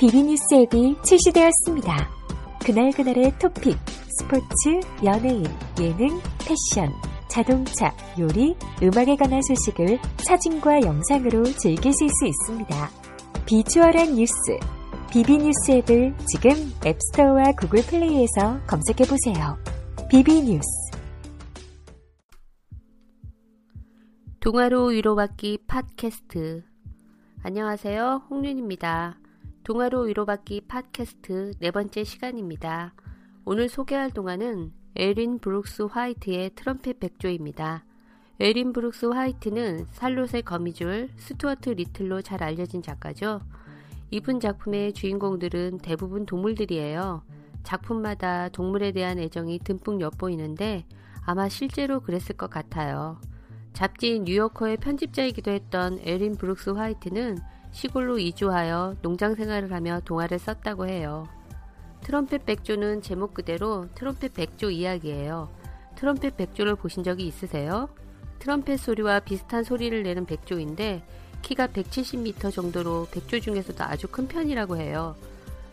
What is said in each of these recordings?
비비뉴스 앱이 출시되었습니다. 그날그날의 토픽, 스포츠, 연예인, 예능, 패션, 자동차, 요리, 음악에 관한 소식을 사진과 영상으로 즐기실 수 있습니다. 비주얼한 뉴스, 비비뉴스 앱을 지금 앱스토어와 구글 플레이에서 검색해보세요. 비비뉴스 동화로 위로받기 팟캐스트. 안녕하세요. 홍윤입니다. 동화로 위로받기 팟캐스트 네 번째 시간입니다. 오늘 소개할 동화는 엘윈 브룩스 화이트의 트럼펫 백조입니다. 엘윈 브룩스 화이트는 샬롯의 거미줄 스튜어트 리틀로 잘 알려진 작가죠. 이분 작품의 주인공들은 대부분 동물들이에요. 작품마다 동물에 대한 애정이 듬뿍 엿보이는데 아마 실제로 그랬을 것 같아요. 잡지 뉴요커의 편집자이기도 했던 엘윈 브룩스 화이트는 시골로 이주하여 농장 생활을 하며 동화를 썼다고 해요. 트럼펫 백조는 제목 그대로 트럼펫 백조 이야기예요. 트럼펫 백조를 보신 적이 있으세요? 트럼펫 소리와 비슷한 소리를 내는 백조인데 키가 170m 정도로 백조 중에서도 아주 큰 편이라고 해요.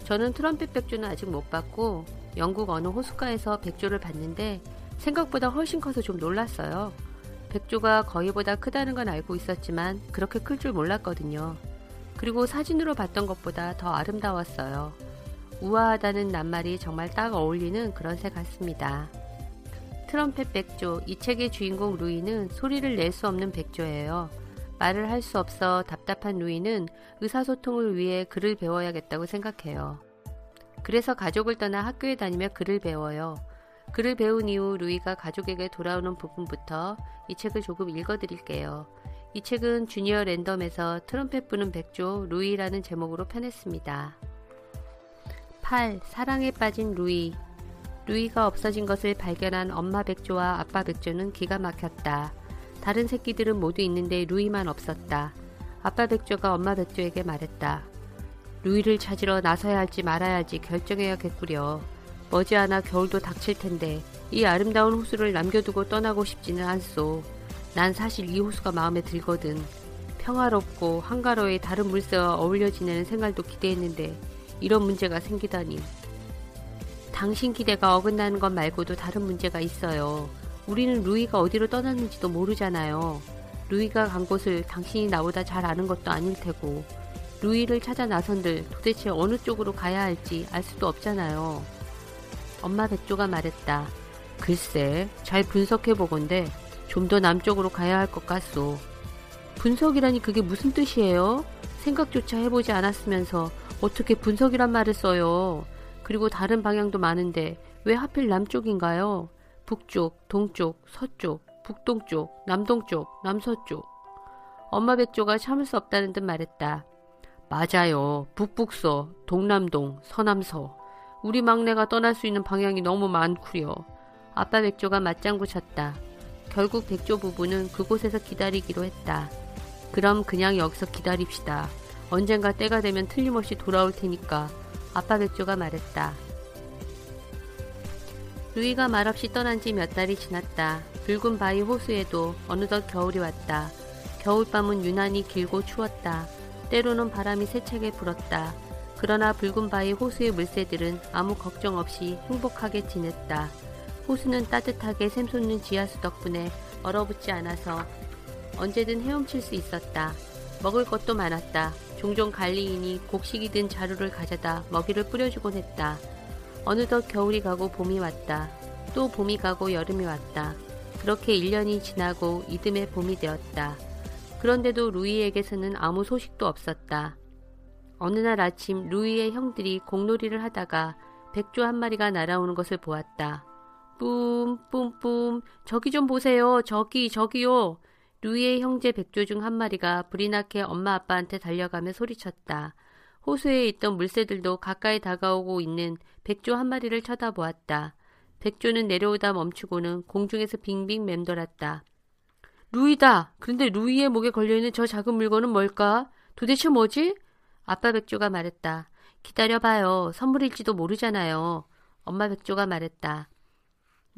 저는 트럼펫 백조는 아직 못 봤고 영국 어느 호숫가에서 백조를 봤는데 생각보다 훨씬 커서 좀 놀랐어요. 백조가 거의보다 크다는 건 알고 있었지만 그렇게 클 줄 몰랐거든요. 그리고 사진으로 봤던 것보다 더 아름다웠어요. 우아하다는 낱말이 정말 딱 어울리는 그런 새 같습니다. 트럼펫 백조, 이 책의 주인공 루이는 소리를 낼 수 없는 백조예요. 말을 할 수 없어 답답한 루이는 의사소통을 위해 글을 배워야겠다고 생각해요. 그래서 가족을 떠나 학교에 다니며 글을 배워요. 글을 배운 이후 루이가 가족에게 돌아오는 부분부터 이 책을 조금 읽어드릴게요. 이 책은 주니어 랜덤에서 트럼펫 부는 백조 루이라는 제목으로 편했습니다. 8. 사랑에 빠진 루이 루이가 없어진 것을 발견한 엄마 백조와 아빠 백조는 기가 막혔다. 다른 새끼들은 모두 있는데 루이만 없었다. 아빠 백조가 엄마 백조에게 말했다. 루이를 찾으러 나서야 할지 말아야 할지 결정해야겠구려. 머지않아 겨울도 닥칠 텐데 이 아름다운 호수를 남겨두고 떠나고 싶지는 않소. 난 사실 이 호수가 마음에 들거든. 평화롭고 한가로이 다른 물새와 어울려 지내는 생활도 기대했는데 이런 문제가 생기다니. 당신 기대가 어긋나는 것 말고도 다른 문제가 있어요. 우리는 루이가 어디로 떠났는지도 모르잖아요. 루이가 간 곳을 당신이 나보다 잘 아는 것도 아닐 테고, 루이를 찾아 나선들 도대체 어느 쪽으로 가야 할지 알 수도 없잖아요. 엄마 백조가 말했다. 글쎄, 잘 분석해보건데 좀 더 남쪽으로 가야 할 것 같소. 분석이라니 그게 무슨 뜻이에요? 생각조차 해보지 않았으면서 어떻게 분석이란 말을 써요? 그리고 다른 방향도 많은데 왜 하필 남쪽인가요? 북쪽, 동쪽, 서쪽, 북동쪽, 남동쪽, 남서쪽. 엄마 백조가 참을 수 없다는 듯 말했다. 맞아요. 북북서, 동남동, 서남서. 우리 막내가 떠날 수 있는 방향이 너무 많구려. 아빠 백조가 맞장구 쳤다. 결국 백조 부부는 그곳에서 기다리기로 했다. 그럼 그냥 여기서 기다립시다. 언젠가 때가 되면 틀림없이 돌아올 테니까. 아빠 백조가 말했다. 루이가 말없이 떠난 지 몇 달이 지났다. 붉은 바위 호수에도 어느덧 겨울이 왔다. 겨울밤은 유난히 길고 추웠다. 때로는 바람이 세차게 불었다. 그러나 붉은 바위 호수의 물새들은 아무 걱정 없이 행복하게 지냈다. 호수는 따뜻하게 샘솟는 지하수 덕분에 얼어붙지 않아서 언제든 헤엄칠 수 있었다. 먹을 것도 많았다. 종종 갈리인이 곡식이 든 자루를 가져다 먹이를 뿌려주곤 했다. 어느덧 겨울이 가고 봄이 왔다. 또 봄이 가고 여름이 왔다. 그렇게 1년이 지나고 이듬해 봄이 되었다. 그런데도 루이에게서는 아무 소식도 없었다. 어느 날 아침 루이의 형들이 공놀이를 하다가 백조 한 마리가 날아오는 것을 보았다. 뿜, 뿜뿜, 저기 좀 보세요. 저기, 저기요. 루이의 형제 백조 중 한 마리가 불이 나게 엄마 아빠한테 달려가며 소리쳤다. 호수에 있던 물새들도 가까이 다가오고 있는 백조 한 마리를 쳐다보았다. 백조는 내려오다 멈추고는 공중에서 빙빙 맴돌았다. 루이다! 그런데 루이의 목에 걸려있는 저 작은 물건은 뭘까? 도대체 뭐지? 아빠 백조가 말했다. 기다려봐요. 선물일지도 모르잖아요. 엄마 백조가 말했다.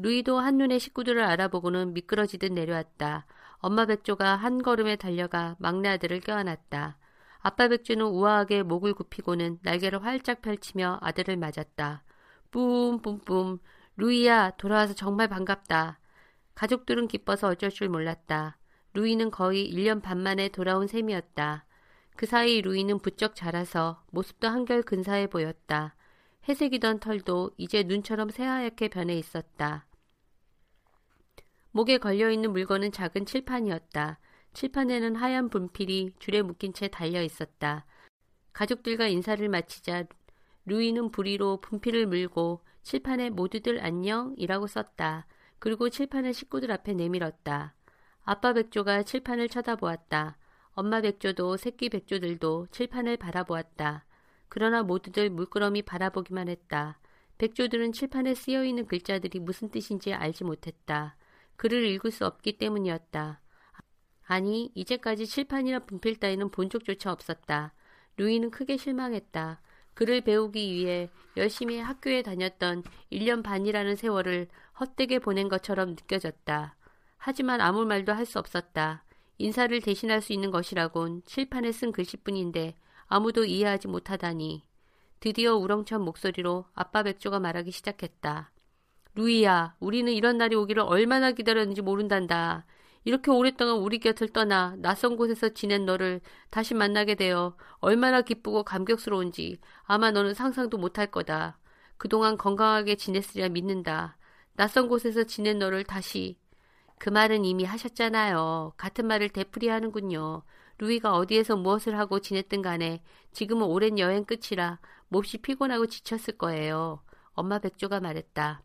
루이도 한눈에 식구들을 알아보고는 미끄러지듯 내려왔다. 엄마 백조가 한 걸음에 달려가 막내 아들을 껴안았다. 아빠 백조는 우아하게 목을 굽히고는 날개를 활짝 펼치며 아들을 맞았다. 뿜뿜뿜. 루이야, 돌아와서 정말 반갑다. 가족들은 기뻐서 어쩔 줄 몰랐다. 루이는 거의 1년 반 만에 돌아온 셈이었다. 그 사이 루이는 부쩍 자라서 모습도 한결 근사해 보였다. 회색이던 털도 이제 눈처럼 새하얗게 변해 있었다. 목에 걸려있는 물건은 작은 칠판이었다. 칠판에는 하얀 분필이 줄에 묶인 채 달려 있었다. 가족들과 인사를 마치자 루이는 부리로 분필을 물고 칠판에 모두들 안녕이라고 썼다. 그리고 칠판을 식구들 앞에 내밀었다. 아빠 백조가 칠판을 쳐다보았다. 엄마 백조도 새끼 백조들도 칠판을 바라보았다. 그러나 모두들 물끄러미 바라보기만 했다. 백조들은 칠판에 쓰여 있는 글자들이 무슨 뜻인지 알지 못했다. 글을 읽을 수 없기 때문이었다. 아니, 이제까지 칠판이나 분필 따위는 본 적조차 없었다. 루이는 크게 실망했다. 글을 배우기 위해 열심히 학교에 다녔던 1년 반이라는 세월을 헛되게 보낸 것처럼 느껴졌다. 하지만 아무 말도 할 수 없었다. 인사를 대신할 수 있는 것이라곤 칠판에 쓴 글씨뿐인데 아무도 이해하지 못하다니. 드디어 우렁찬 목소리로 아빠 백조가 말하기 시작했다. 루이야, 우리는 이런 날이 오기를 얼마나 기다렸는지 모른단다. 이렇게 오랫동안 우리 곁을 떠나 낯선 곳에서 지낸 너를 다시 만나게 되어 얼마나 기쁘고 감격스러운지 아마 너는 상상도 못할 거다. 그동안 건강하게 지냈으리라 믿는다. 낯선 곳에서 지낸 너를 다시 그 말은 이미 하셨잖아요. 같은 말을 되풀이 하는군요. 루이가 어디에서 무엇을 하고 지냈든 간에 지금은 오랜 여행 끝이라 몹시 피곤하고 지쳤을 거예요. 엄마 백조가 말했다.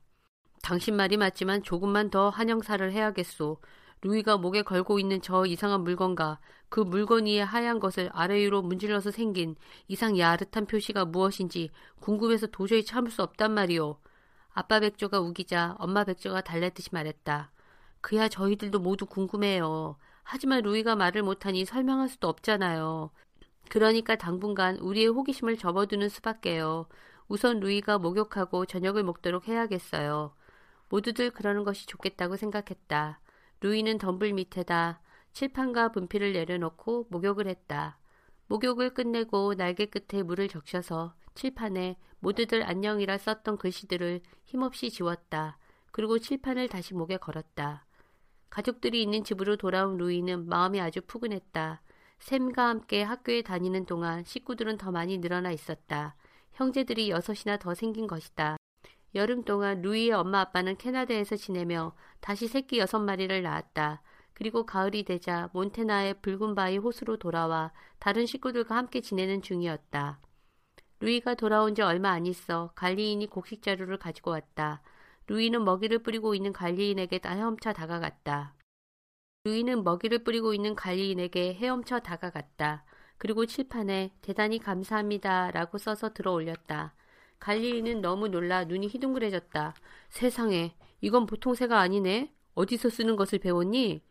당신 말이 맞지만 조금만 더 한영사를 해야겠소. 루이가 목에 걸고 있는 저 이상한 물건과 그 물건 위에 하얀 것을 아래 위로 문질러서 생긴 이상 야릇한 표시가 무엇인지 궁금해서 도저히 참을 수 없단 말이오. 아빠 백조가 우기자 엄마 백조가 달래듯이 말했다. 그야 저희들도 모두 궁금해요. 하지만 루이가 말을 못하니 설명할 수도 없잖아요. 그러니까 당분간 우리의 호기심을 접어두는 수밖에요. 우선 루이가 목욕하고 저녁을 먹도록 해야겠어요. 모두들 그러는 것이 좋겠다고 생각했다. 루이는 덤불 밑에다 칠판과 분필을 내려놓고 목욕을 했다. 목욕을 끝내고 날개 끝에 물을 적셔서 칠판에 모두들 안녕이라 썼던 글씨들을 힘없이 지웠다. 그리고 칠판을 다시 목에 걸었다. 가족들이 있는 집으로 돌아온 루이는 마음이 아주 푸근했다. 샘과 함께 학교에 다니는 동안 식구들은 더 많이 늘어나 있었다. 형제들이 여섯이나 더 생긴 것이다. 여름 동안 루이의 엄마 아빠는 캐나다에서 지내며 다시 새끼 여섯 마리를 낳았다. 그리고 가을이 되자 몬테나의 붉은 바위 호수로 돌아와 다른 식구들과 함께 지내는 중이었다. 루이가 돌아온 지 얼마 안 있어 관리인이 곡식 자루를 가지고 왔다. 루이는 먹이를 뿌리고 있는 관리인에게 헤엄쳐 다가갔다. 루이는 먹이를 뿌리고 있는 관리인에게 헤엄쳐 다가갔다. 그리고 칠판에 대단히 감사합니다 라고 써서 들어 올렸다. 갈리인은 너무 놀라 눈이 희둥그레졌다. 세상에, 이건 보통 새가 아니네. 어디서 쓰는 것을 배웠니?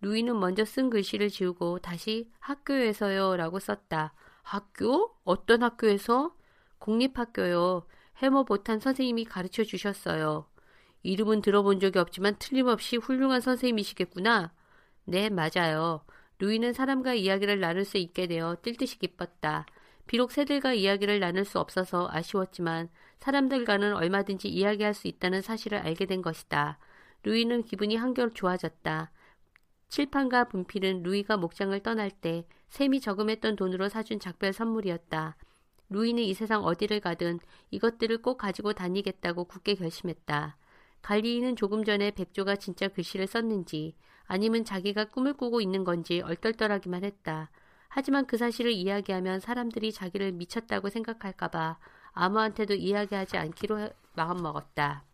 루이는 먼저 쓴 글씨를 지우고 다시 학교에서요 라고 썼다. 학교? 어떤 학교에서? 공립학교요. 해머 보탄 선생님이 가르쳐 주셨어요. 이름은 들어본 적이 없지만 틀림없이 훌륭한 선생님이시겠구나. 네, 맞아요. 루이는 사람과 이야기를 나눌 수 있게 되어 뛸 듯이 기뻤다. 비록 새들과 이야기를 나눌 수 없어서 아쉬웠지만 사람들과는 얼마든지 이야기할 수 있다는 사실을 알게 된 것이다. 루이는 기분이 한결 좋아졌다. 칠판과 분필은 루이가 목장을 떠날 때 샘이 저금했던 돈으로 사준 작별 선물이었다. 루이는 이 세상 어디를 가든 이것들을 꼭 가지고 다니겠다고 굳게 결심했다. 갈리이는 조금 전에 백조가 진짜 글씨를 썼는지 아니면 자기가 꿈을 꾸고 있는 건지 얼떨떨하기만 했다. 하지만 그 사실을 이야기하면 사람들이 자기를 미쳤다고 생각할까봐 아무한테도 이야기하지 않기로 마음먹었다.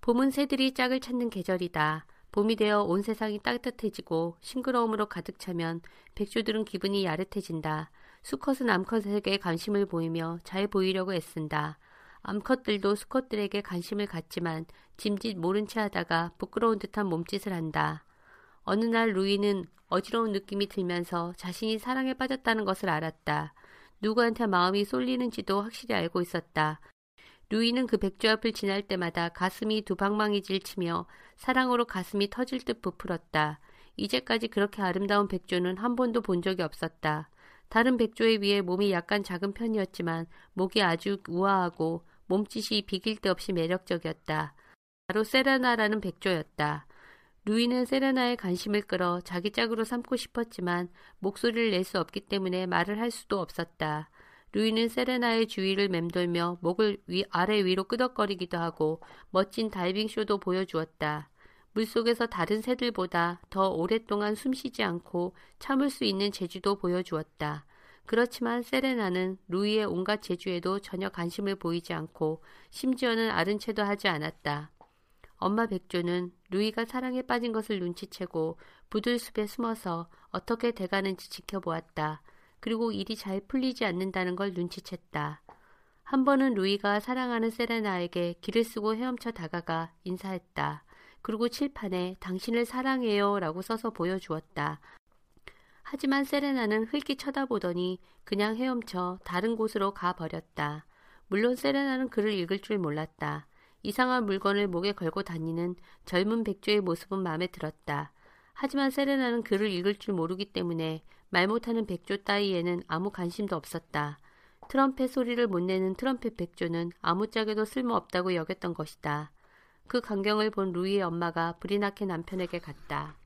봄은 새들이 짝을 찾는 계절이다. 봄이 되어 온 세상이 따뜻해지고 싱그러움으로 가득 차면 백조들은 기분이 야릇해진다. 수컷은 암컷에게 관심을 보이며 잘 보이려고 애쓴다. 암컷들도 수컷들에게 관심을 갖지만 짐짓 모른 채 하다가 부끄러운 듯한 몸짓을 한다. 어느 날 루이는 어지러운 느낌이 들면서 자신이 사랑에 빠졌다는 것을 알았다. 누구한테 마음이 쏠리는지도 확실히 알고 있었다. 루이는 그 백조 앞을 지날 때마다 가슴이 두 방망이질 치며 사랑으로 가슴이 터질 듯 부풀었다. 이제까지 그렇게 아름다운 백조는 한 번도 본 적이 없었다. 다른 백조에 비해 몸이 약간 작은 편이었지만 목이 아주 우아하고 몸짓이 비길 데 없이 매력적이었다. 바로 세레나라는 백조였다. 루이는 세레나의 관심을 끌어 자기 짝으로 삼고 싶었지만 목소리를 낼 수 없기 때문에 말을 할 수도 없었다. 루이는 세레나의 주위를 맴돌며 목을 위, 아래 위로 끄덕거리기도 하고 멋진 다이빙 쇼도 보여주었다. 물속에서 다른 새들보다 더 오랫동안 숨쉬지 않고 참을 수 있는 재주도 보여주었다. 그렇지만 세레나는 루이의 온갖 재주에도 전혀 관심을 보이지 않고 심지어는 아른 채도 하지 않았다. 엄마 백조는 루이가 사랑에 빠진 것을 눈치채고 부들숲에 숨어서 어떻게 돼가는지 지켜보았다. 그리고 일이 잘 풀리지 않는다는 걸 눈치챘다. 한 번은 루이가 사랑하는 세레나에게 길을 쓰고 헤엄쳐 다가가 인사했다. 그리고 칠판에 당신을 사랑해요 라고 써서 보여주었다. 하지만 세레나는 흘기 쳐다보더니 그냥 헤엄쳐 다른 곳으로 가버렸다. 물론 세레나는 글을 읽을 줄 몰랐다. 이상한 물건을 목에 걸고 다니는 젊은 백조의 모습은 마음에 들었다. 하지만 세레나는 글을 읽을 줄 모르기 때문에 말 못하는 백조 따위에는 아무 관심도 없었다. 트럼펫 소리를 못 내는 트럼펫 백조는 아무짝에도 쓸모없다고 여겼던 것이다. 그 광경을 본 루이의 엄마가 나게 남편에게 갔다.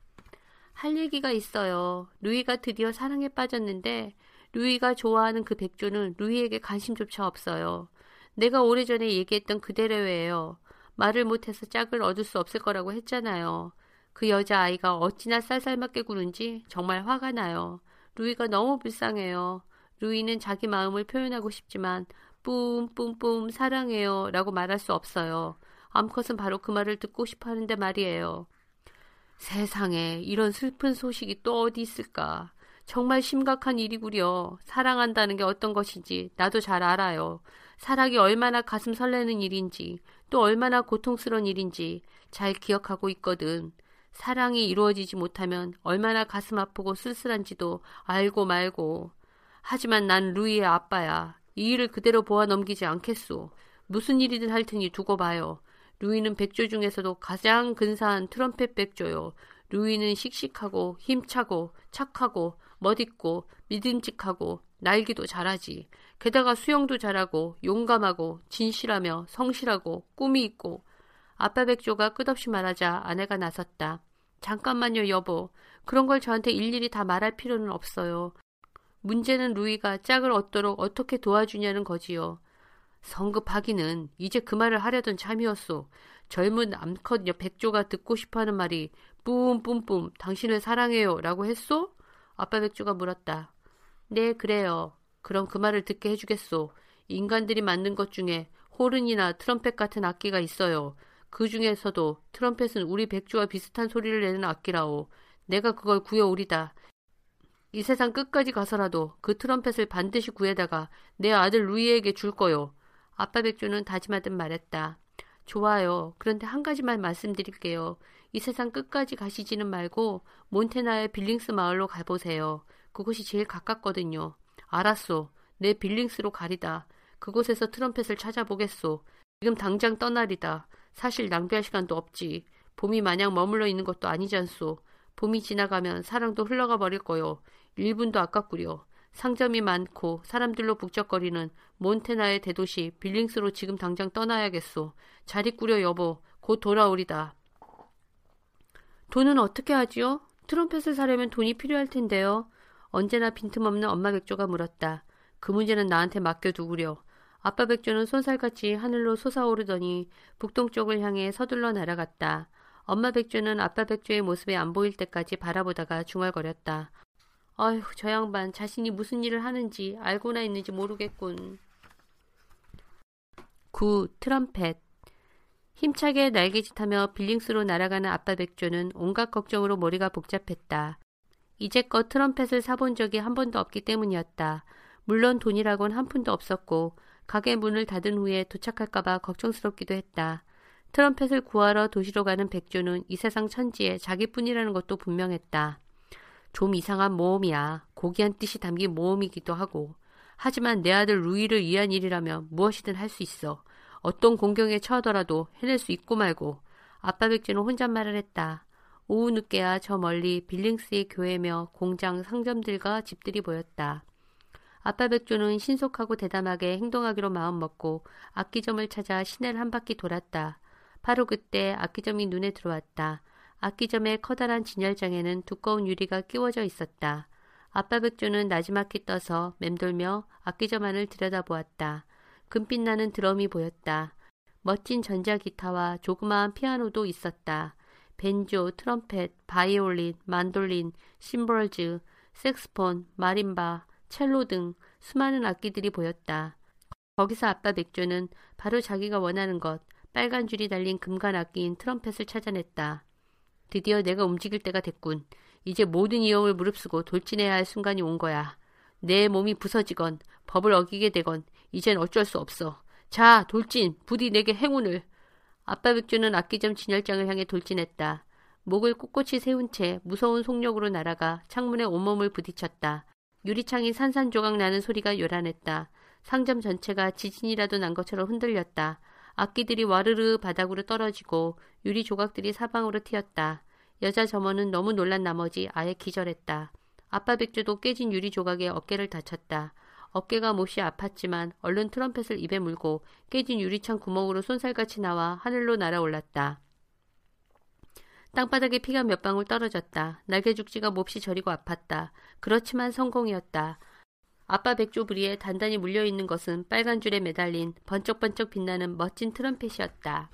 할 얘기가 있어요. 루이가 드디어 사랑에 빠졌는데 루이가 좋아하는 그 백조는 루이에게 관심조차 없어요. 내가 오래전에 얘기했던 그대로예요. 말을 못해서 짝을 얻을 수 없을 거라고 했잖아요. 그 여자아이가 어찌나 쌀쌀맞게 구는지 정말 화가 나요. 루이가 너무 불쌍해요. 루이는 자기 마음을 표현하고 싶지만 뿜뿜뿜 사랑해요 라고 말할 수 없어요. 암컷은 바로 그 말을 듣고 싶어 하는데 말이에요. 세상에 이런 슬픈 소식이 또 어디 있을까. 정말 심각한 일이구려. 사랑한다는 게 어떤 것인지 나도 잘 알아요. 사랑이 얼마나 가슴 설레는 일인지 또 얼마나 고통스러운 일인지 잘 기억하고 있거든. 사랑이 이루어지지 못하면 얼마나 가슴 아프고 쓸쓸한지도 알고 말고. 하지만 난 루이의 아빠야. 이 일을 그대로 보아 넘기지 않겠소. 무슨 일이든 할 테니 두고 봐요. 루이는 백조 중에서도 가장 근사한 트럼펫 백조요. 루이는 씩씩하고 힘차고 착하고 멋있고 믿음직하고 날기도 잘하지. 게다가 수영도 잘하고 용감하고 진실하며 성실하고 꿈이 있고 아빠 백조가 끝없이 말하자 아내가 나섰다. 잠깐만요, 여보. 그런 걸 저한테 일일이 다 말할 필요는 없어요. 문제는 루이가 짝을 얻도록 어떻게 도와주냐는 거지요. 성급하기는 이제 그 말을 하려던 참이었소. 젊은 암컷 백조가 듣고 싶어하는 말이 뿜뿜뿜 당신을 사랑해요 라고 했소? 아빠 백조가 물었다. 네 그래요. 그럼 그 말을 듣게 해주겠소. 인간들이 만든 것 중에 호른이나 트럼펫 같은 악기가 있어요. 그 중에서도 트럼펫은 우리 백조와 비슷한 소리를 내는 악기라오. 내가 그걸 구해오리다. 이 세상 끝까지 가서라도 그 트럼펫을 반드시 구해다가 내 아들 루이에게 줄 거요. 아빠 백조는 다짐하듯 말했다. 좋아요. 그런데 한 가지만 말씀드릴게요. 이 세상 끝까지 가시지는 말고 몬테나의 빌링스 마을로 가보세요. 그곳이 제일 가깝거든요. 알았소. 내 빌링스로 가리다. 그곳에서 트럼펫을 찾아보겠소. 지금 당장 떠나리다. 사실 낭비할 시간도 없지. 봄이 마냥 머물러 있는 것도 아니잖소. 봄이 지나가면 사랑도 흘러가 버릴 거요. 1분도 아깝구려. 상점이 많고 사람들로 북적거리는 몬테나의 대도시 빌링스로 지금 당장 떠나야겠소. 잘 있구려 여보. 곧 돌아오리다. 돈은 어떻게 하지요? 트럼펫을 사려면 돈이 필요할 텐데요. 언제나 빈틈없는 엄마 백조가 물었다. 그 문제는 나한테 맡겨두구려. 아빠 백조는 손살같이 하늘로 솟아오르더니 북동쪽을 향해 서둘러 날아갔다. 엄마 백조는 아빠 백조의 모습이 안 보일 때까지 바라보다가 중얼거렸다. 아휴, 저 양반 자신이 무슨 일을 하는지 알고나 있는지 모르겠군. 구 트럼펫 힘차게 날개짓하며 빌링스로 날아가는 아빠 백조는 온갖 걱정으로 머리가 복잡했다. 이제껏 트럼펫을 사본 적이 한 번도 없기 때문이었다. 물론 돈이라곤 한 푼도 없었고 가게 문을 닫은 후에 도착할까봐 걱정스럽기도 했다. 트럼펫을 구하러 도시로 가는 백조는 이 세상 천지에 자기뿐이라는 것도 분명했다. 좀 이상한 모험이야. 고귀한 뜻이 담긴 모험이기도 하고. 하지만 내 아들 루이를 위한 일이라면 무엇이든 할 수 있어. 어떤 공경에 처하더라도 해낼 수 있고 말고. 아빠 백조는 혼잣말을 했다. 오후 늦게야 저 멀리 빌링스의 교회며 공장, 상점들과 집들이 보였다. 아빠 백조는 신속하고 대담하게 행동하기로 마음먹고 악기점을 찾아 시내를 한 바퀴 돌았다. 바로 그때 악기점이 눈에 들어왔다. 악기점의 커다란 진열장에는 두꺼운 유리가 끼워져 있었다. 아빠 백조는 나지막히 떠서 맴돌며 악기점 안을 들여다보았다. 금빛 나는 드럼이 보였다. 멋진 전자기타와 조그마한 피아노도 있었다. 벤조, 트럼펫, 바이올린, 만돌린, 심벌즈, 색스폰, 마림바, 첼로 등 수많은 악기들이 보였다. 거기서 아빠 백조는 바로 자기가 원하는 것, 빨간 줄이 달린 금관 악기인 트럼펫을 찾아냈다. 드디어 내가 움직일 때가 됐군. 이제 모든 위험을 무릅쓰고 돌진해야 할 순간이 온 거야. 내 몸이 부서지건 법을 어기게 되건 이젠 어쩔 수 없어. 자, 돌진! 부디 내게 행운을! 아빠 백조는 악기점 진열장을 향해 돌진했다. 목을 꼿꼿이 세운 채 무서운 속력으로 날아가 창문에 온몸을 부딪혔다. 유리창이 산산조각 나는 소리가 요란했다. 상점 전체가 지진이라도 난 것처럼 흔들렸다. 악기들이 와르르 바닥으로 떨어지고 유리 조각들이 사방으로 튀었다. 여자 점원은 너무 놀란 나머지 아예 기절했다. 아빠 백조도 깨진 유리 조각에 어깨를 다쳤다. 어깨가 몹시 아팠지만 얼른 트럼펫을 입에 물고 깨진 유리창 구멍으로 쏜살같이 나와 하늘로 날아올랐다. 땅바닥에 피가 몇 방울 떨어졌다. 날개 죽지가 몹시 저리고 아팠다. 그렇지만 성공이었다. 아빠 백조 부리에 단단히 물려있는 것은 빨간 줄에 매달린 번쩍번쩍 빛나는 멋진 트럼펫이었다.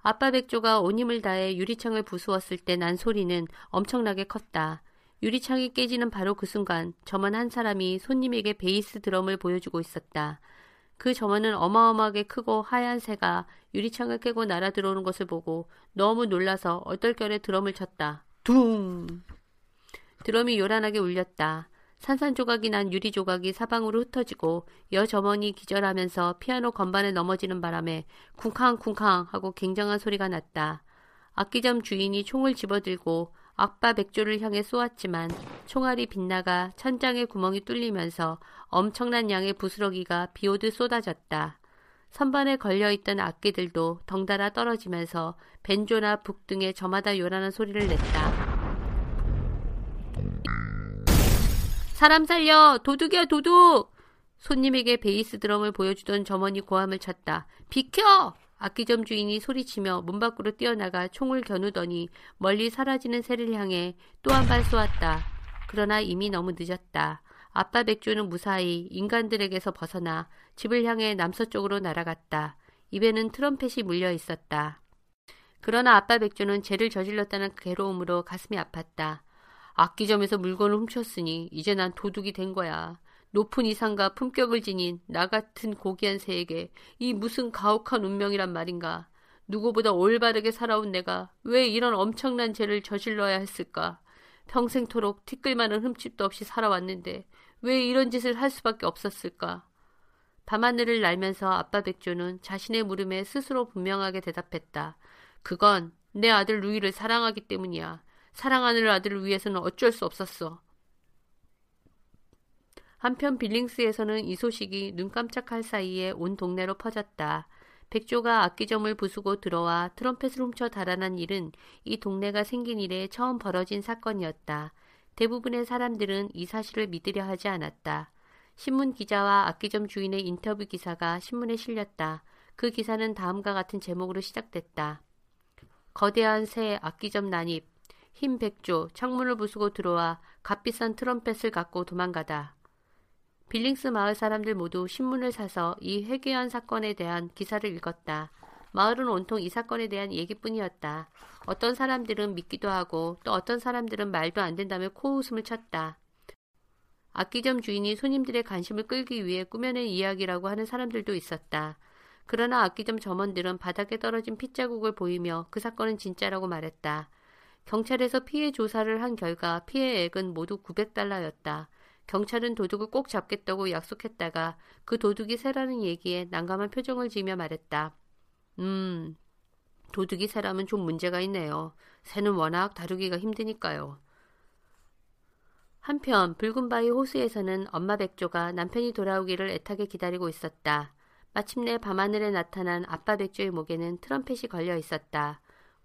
아빠 백조가 온 힘을 다해 유리창을 부수었을 때 난 소리는 엄청나게 컸다. 유리창이 깨지는 바로 그 순간 점원 한 사람이 손님에게 베이스 드럼을 보여주고 있었다. 그 점원은 어마어마하게 크고 하얀 새가 유리창을 깨고 날아 들어오는 것을 보고 너무 놀라서 얼떨결에 드럼을 쳤다. 둥! 드럼이 요란하게 울렸다. 산산조각이 난 유리 조각이 사방으로 흩어지고 여 점원이 기절하면서 피아노 건반에 넘어지는 바람에 쿵쾅쿵쾅 하고 굉장한 소리가 났다. 악기점 주인이 총을 집어들고 악바 백조를 향해 쏘았지만 총알이 빗나가 천장의 구멍이 뚫리면서 엄청난 양의 부스러기가 비오듯 쏟아졌다. 선반에 걸려있던 악기들도 덩달아 떨어지면서 벤조나 북 등의 저마다 요란한 소리를 냈다. 사람 살려! 도둑이야, 도둑! 손님에게 베이스 드럼을 보여주던 점원이 고함을 쳤다. 비켜! 악기점 주인이 소리치며 문 밖으로 뛰어나가 총을 겨누더니 멀리 사라지는 새를 향해 또 한 발 쏘았다. 그러나 이미 너무 늦었다. 아빠 백조는 무사히 인간들에게서 벗어나 집을 향해 남서쪽으로 날아갔다. 입에는 트럼펫이 물려 있었다. 그러나 아빠 백조는 죄를 저질렀다는 괴로움으로 가슴이 아팠다. 악기점에서 물건을 훔쳤으니 이제 난 도둑이 된 거야. 높은 이상과 품격을 지닌 나 같은 고귀한 새에게 이 무슨 가혹한 운명이란 말인가. 누구보다 올바르게 살아온 내가 왜 이런 엄청난 죄를 저질러야 했을까. 평생토록 티끌만한 흠집도 없이 살아왔는데 왜 이런 짓을 할 수밖에 없었을까. 밤하늘을 날면서 아빠 백조는 자신의 물음에 스스로 분명하게 대답했다. 그건 내 아들 루이를 사랑하기 때문이야. 사랑하는 아들을 위해서는 어쩔 수 없었어. 한편 빌링스에서는 이 소식이 눈 깜짝할 사이에 온 동네로 퍼졌다. 백조가 악기점을 부수고 들어와 트럼펫을 훔쳐 달아난 일은 이 동네가 생긴 이래 처음 벌어진 사건이었다. 대부분의 사람들은 이 사실을 믿으려 하지 않았다. 신문 기자와 악기점 주인의 인터뷰 기사가 신문에 실렸다. 그 기사는 다음과 같은 제목으로 시작됐다. 거대한 새 악기점 난입, 흰 백조, 창문을 부수고 들어와 값비싼 트럼펫을 갖고 도망가다. 빌링스 마을 사람들 모두 신문을 사서 이 회귀한 사건에 대한 기사를 읽었다. 마을은 온통 이 사건에 대한 얘기뿐이었다. 어떤 사람들은 믿기도 하고 또 어떤 사람들은 말도 안 된다며 코웃음을 쳤다. 악기점 주인이 손님들의 관심을 끌기 위해 꾸며낸 이야기라고 하는 사람들도 있었다. 그러나 악기점 점원들은 바닥에 떨어진 핏자국을 보이며 그 사건은 진짜라고 말했다. 경찰에서 피해 조사를 한 결과 피해액은 모두 900달러였다. 경찰은 도둑을 꼭 잡겠다고 약속했다가 그 도둑이 새라는 얘기에 난감한 표정을 지으며 말했다. 음, 도둑이 새라면 좀 문제가 있네요. 새는 워낙 다루기가 힘드니까요. 한편 붉은 바위 호수에서는 엄마 백조가 남편이 돌아오기를 애타게 기다리고 있었다. 마침내 밤하늘에 나타난 아빠 백조의 목에는 트럼펫이 걸려 있었다.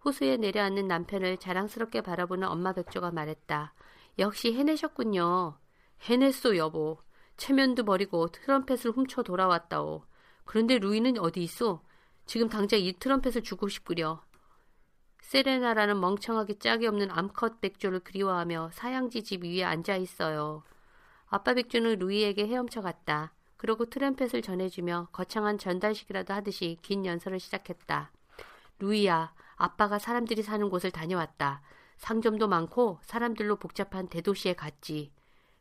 호수에 내려앉는 남편을 자랑스럽게 바라보는 엄마 백조가 말했다. 역시 해내셨군요. 해냈소, 여보. 체면도 버리고 트럼펫을 훔쳐 돌아왔다오. 그런데 루이는 어디 있어? 지금 당장 이 트럼펫을 주고 싶구려. 세레나라는 멍청하게 짝이 없는 암컷 백조를 그리워하며 사양지 집 위에 앉아 있어요. 아빠 백조는 루이에게 헤엄쳐 갔다. 그러고 트럼펫을 전해주며 거창한 전달식이라도 하듯이 긴 연설을 시작했다. 루이야, 아빠가 사람들이 사는 곳을 다녀왔다. 상점도 많고 사람들로 복잡한 대도시에 갔지.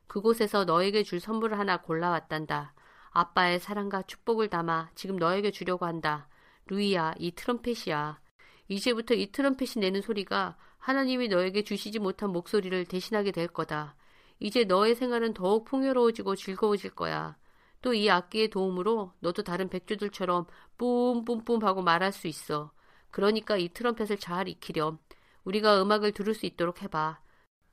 그곳에서 너에게 줄 선물을 하나 골라왔단다. 아빠의 사랑과 축복을 담아 지금 너에게 주려고 한다. 루이야, 이 트럼펫이야. 이제부터 이 트럼펫이 내는 소리가 하나님이 너에게 주시지 못한 목소리를 대신하게 될 거다. 이제 너의 생활은 더욱 풍요로워지고 즐거워질 거야. 또 이 악기의 도움으로 너도 다른 백조들처럼 뿜뿜뿜 하고 말할 수 있어. 그러니까 이 트럼펫을 잘 익히렴. 우리가 음악을 들을 수 있도록 해봐.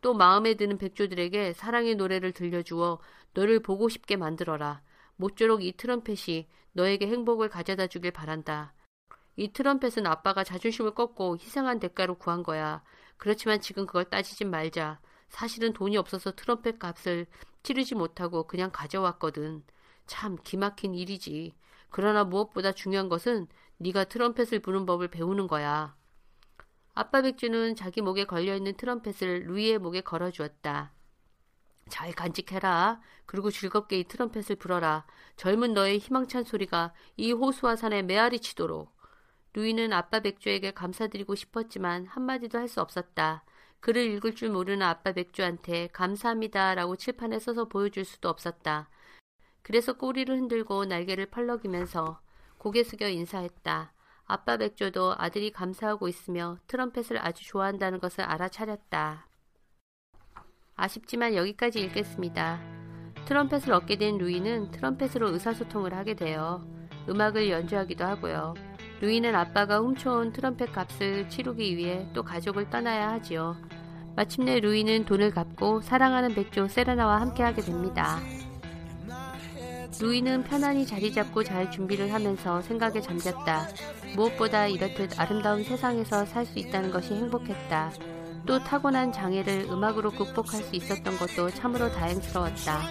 또 마음에 드는 백조들에게 사랑의 노래를 들려주어 너를 보고 싶게 만들어라. 모쪼록 이 트럼펫이 너에게 행복을 가져다 주길 바란다. 이 트럼펫은 아빠가 자존심을 꺾고 희생한 대가로 구한 거야. 그렇지만 지금 그걸 따지진 말자. 사실은 돈이 없어서 트럼펫 값을 치르지 못하고 그냥 가져왔거든. 참 기막힌 일이지. 그러나 무엇보다 중요한 것은 네가 트럼펫을 부는 법을 배우는 거야. 아빠 백주는 자기 목에 걸려있는 트럼펫을 루이의 목에 걸어주었다. 잘 간직해라. 그리고 즐겁게 이 트럼펫을 불어라. 젊은 너의 희망찬 소리가 이 호수와 산에 메아리 치도록. 루이는 아빠 백주에게 감사드리고 싶었지만 한마디도 할 수 없었다. 글을 읽을 줄 모르는 아빠 백주한테 감사합니다 라고 칠판에 써서 보여줄 수도 없었다. 그래서 꼬리를 흔들고 날개를 펄럭이면서 고개 숙여 인사했다. 아빠 백조도 아들이 감사하고 있으며 트럼펫을 아주 좋아한다는 것을 알아차렸다. 아쉽지만 여기까지 읽겠습니다. 트럼펫을 얻게 된 루이는 트럼펫으로 의사소통을 하게 되어 음악을 연주하기도 하고요. 루이는 아빠가 훔쳐온 트럼펫 값을 치르기 위해 또 가족을 떠나야 하지요. 마침내 루이는 돈을 갚고 사랑하는 백조 세레나와 함께하게 됩니다. 루이는 편안히 자리 잡고 잘 준비를 하면서 생각에 잠겼다. 무엇보다 이렇듯 아름다운 세상에서 살 수 있다는 것이 행복했다. 또 타고난 장애를 음악으로 극복할 수 있었던 것도 참으로 다행스러웠다.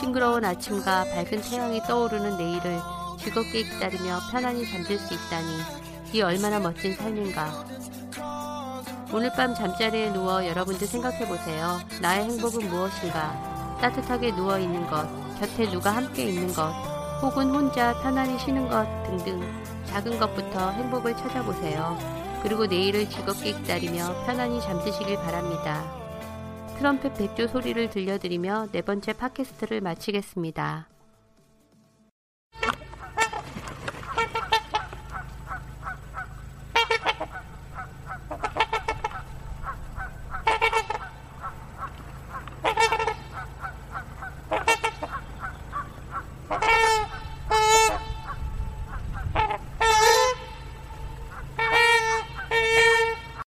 싱그러운 아침과 밝은 태양이 떠오르는 내일을 즐겁게 기다리며 편안히 잠들 수 있다니 이 얼마나 멋진 삶인가. 오늘 밤 잠자리에 누워 여러분들 생각해 보세요. 나의 행복은 무엇인가? 따뜻하게 누워 있는 것, 곁에 누가 함께 있는 것, 혹은 혼자 편안히 쉬는 것 등등 작은 것부터 행복을 찾아보세요. 그리고 내일을 즐겁게 기다리며 편안히 잠드시길 바랍니다. 트럼펫 백조 소리를 들려드리며 네 번째 팟캐스트를 마치겠습니다.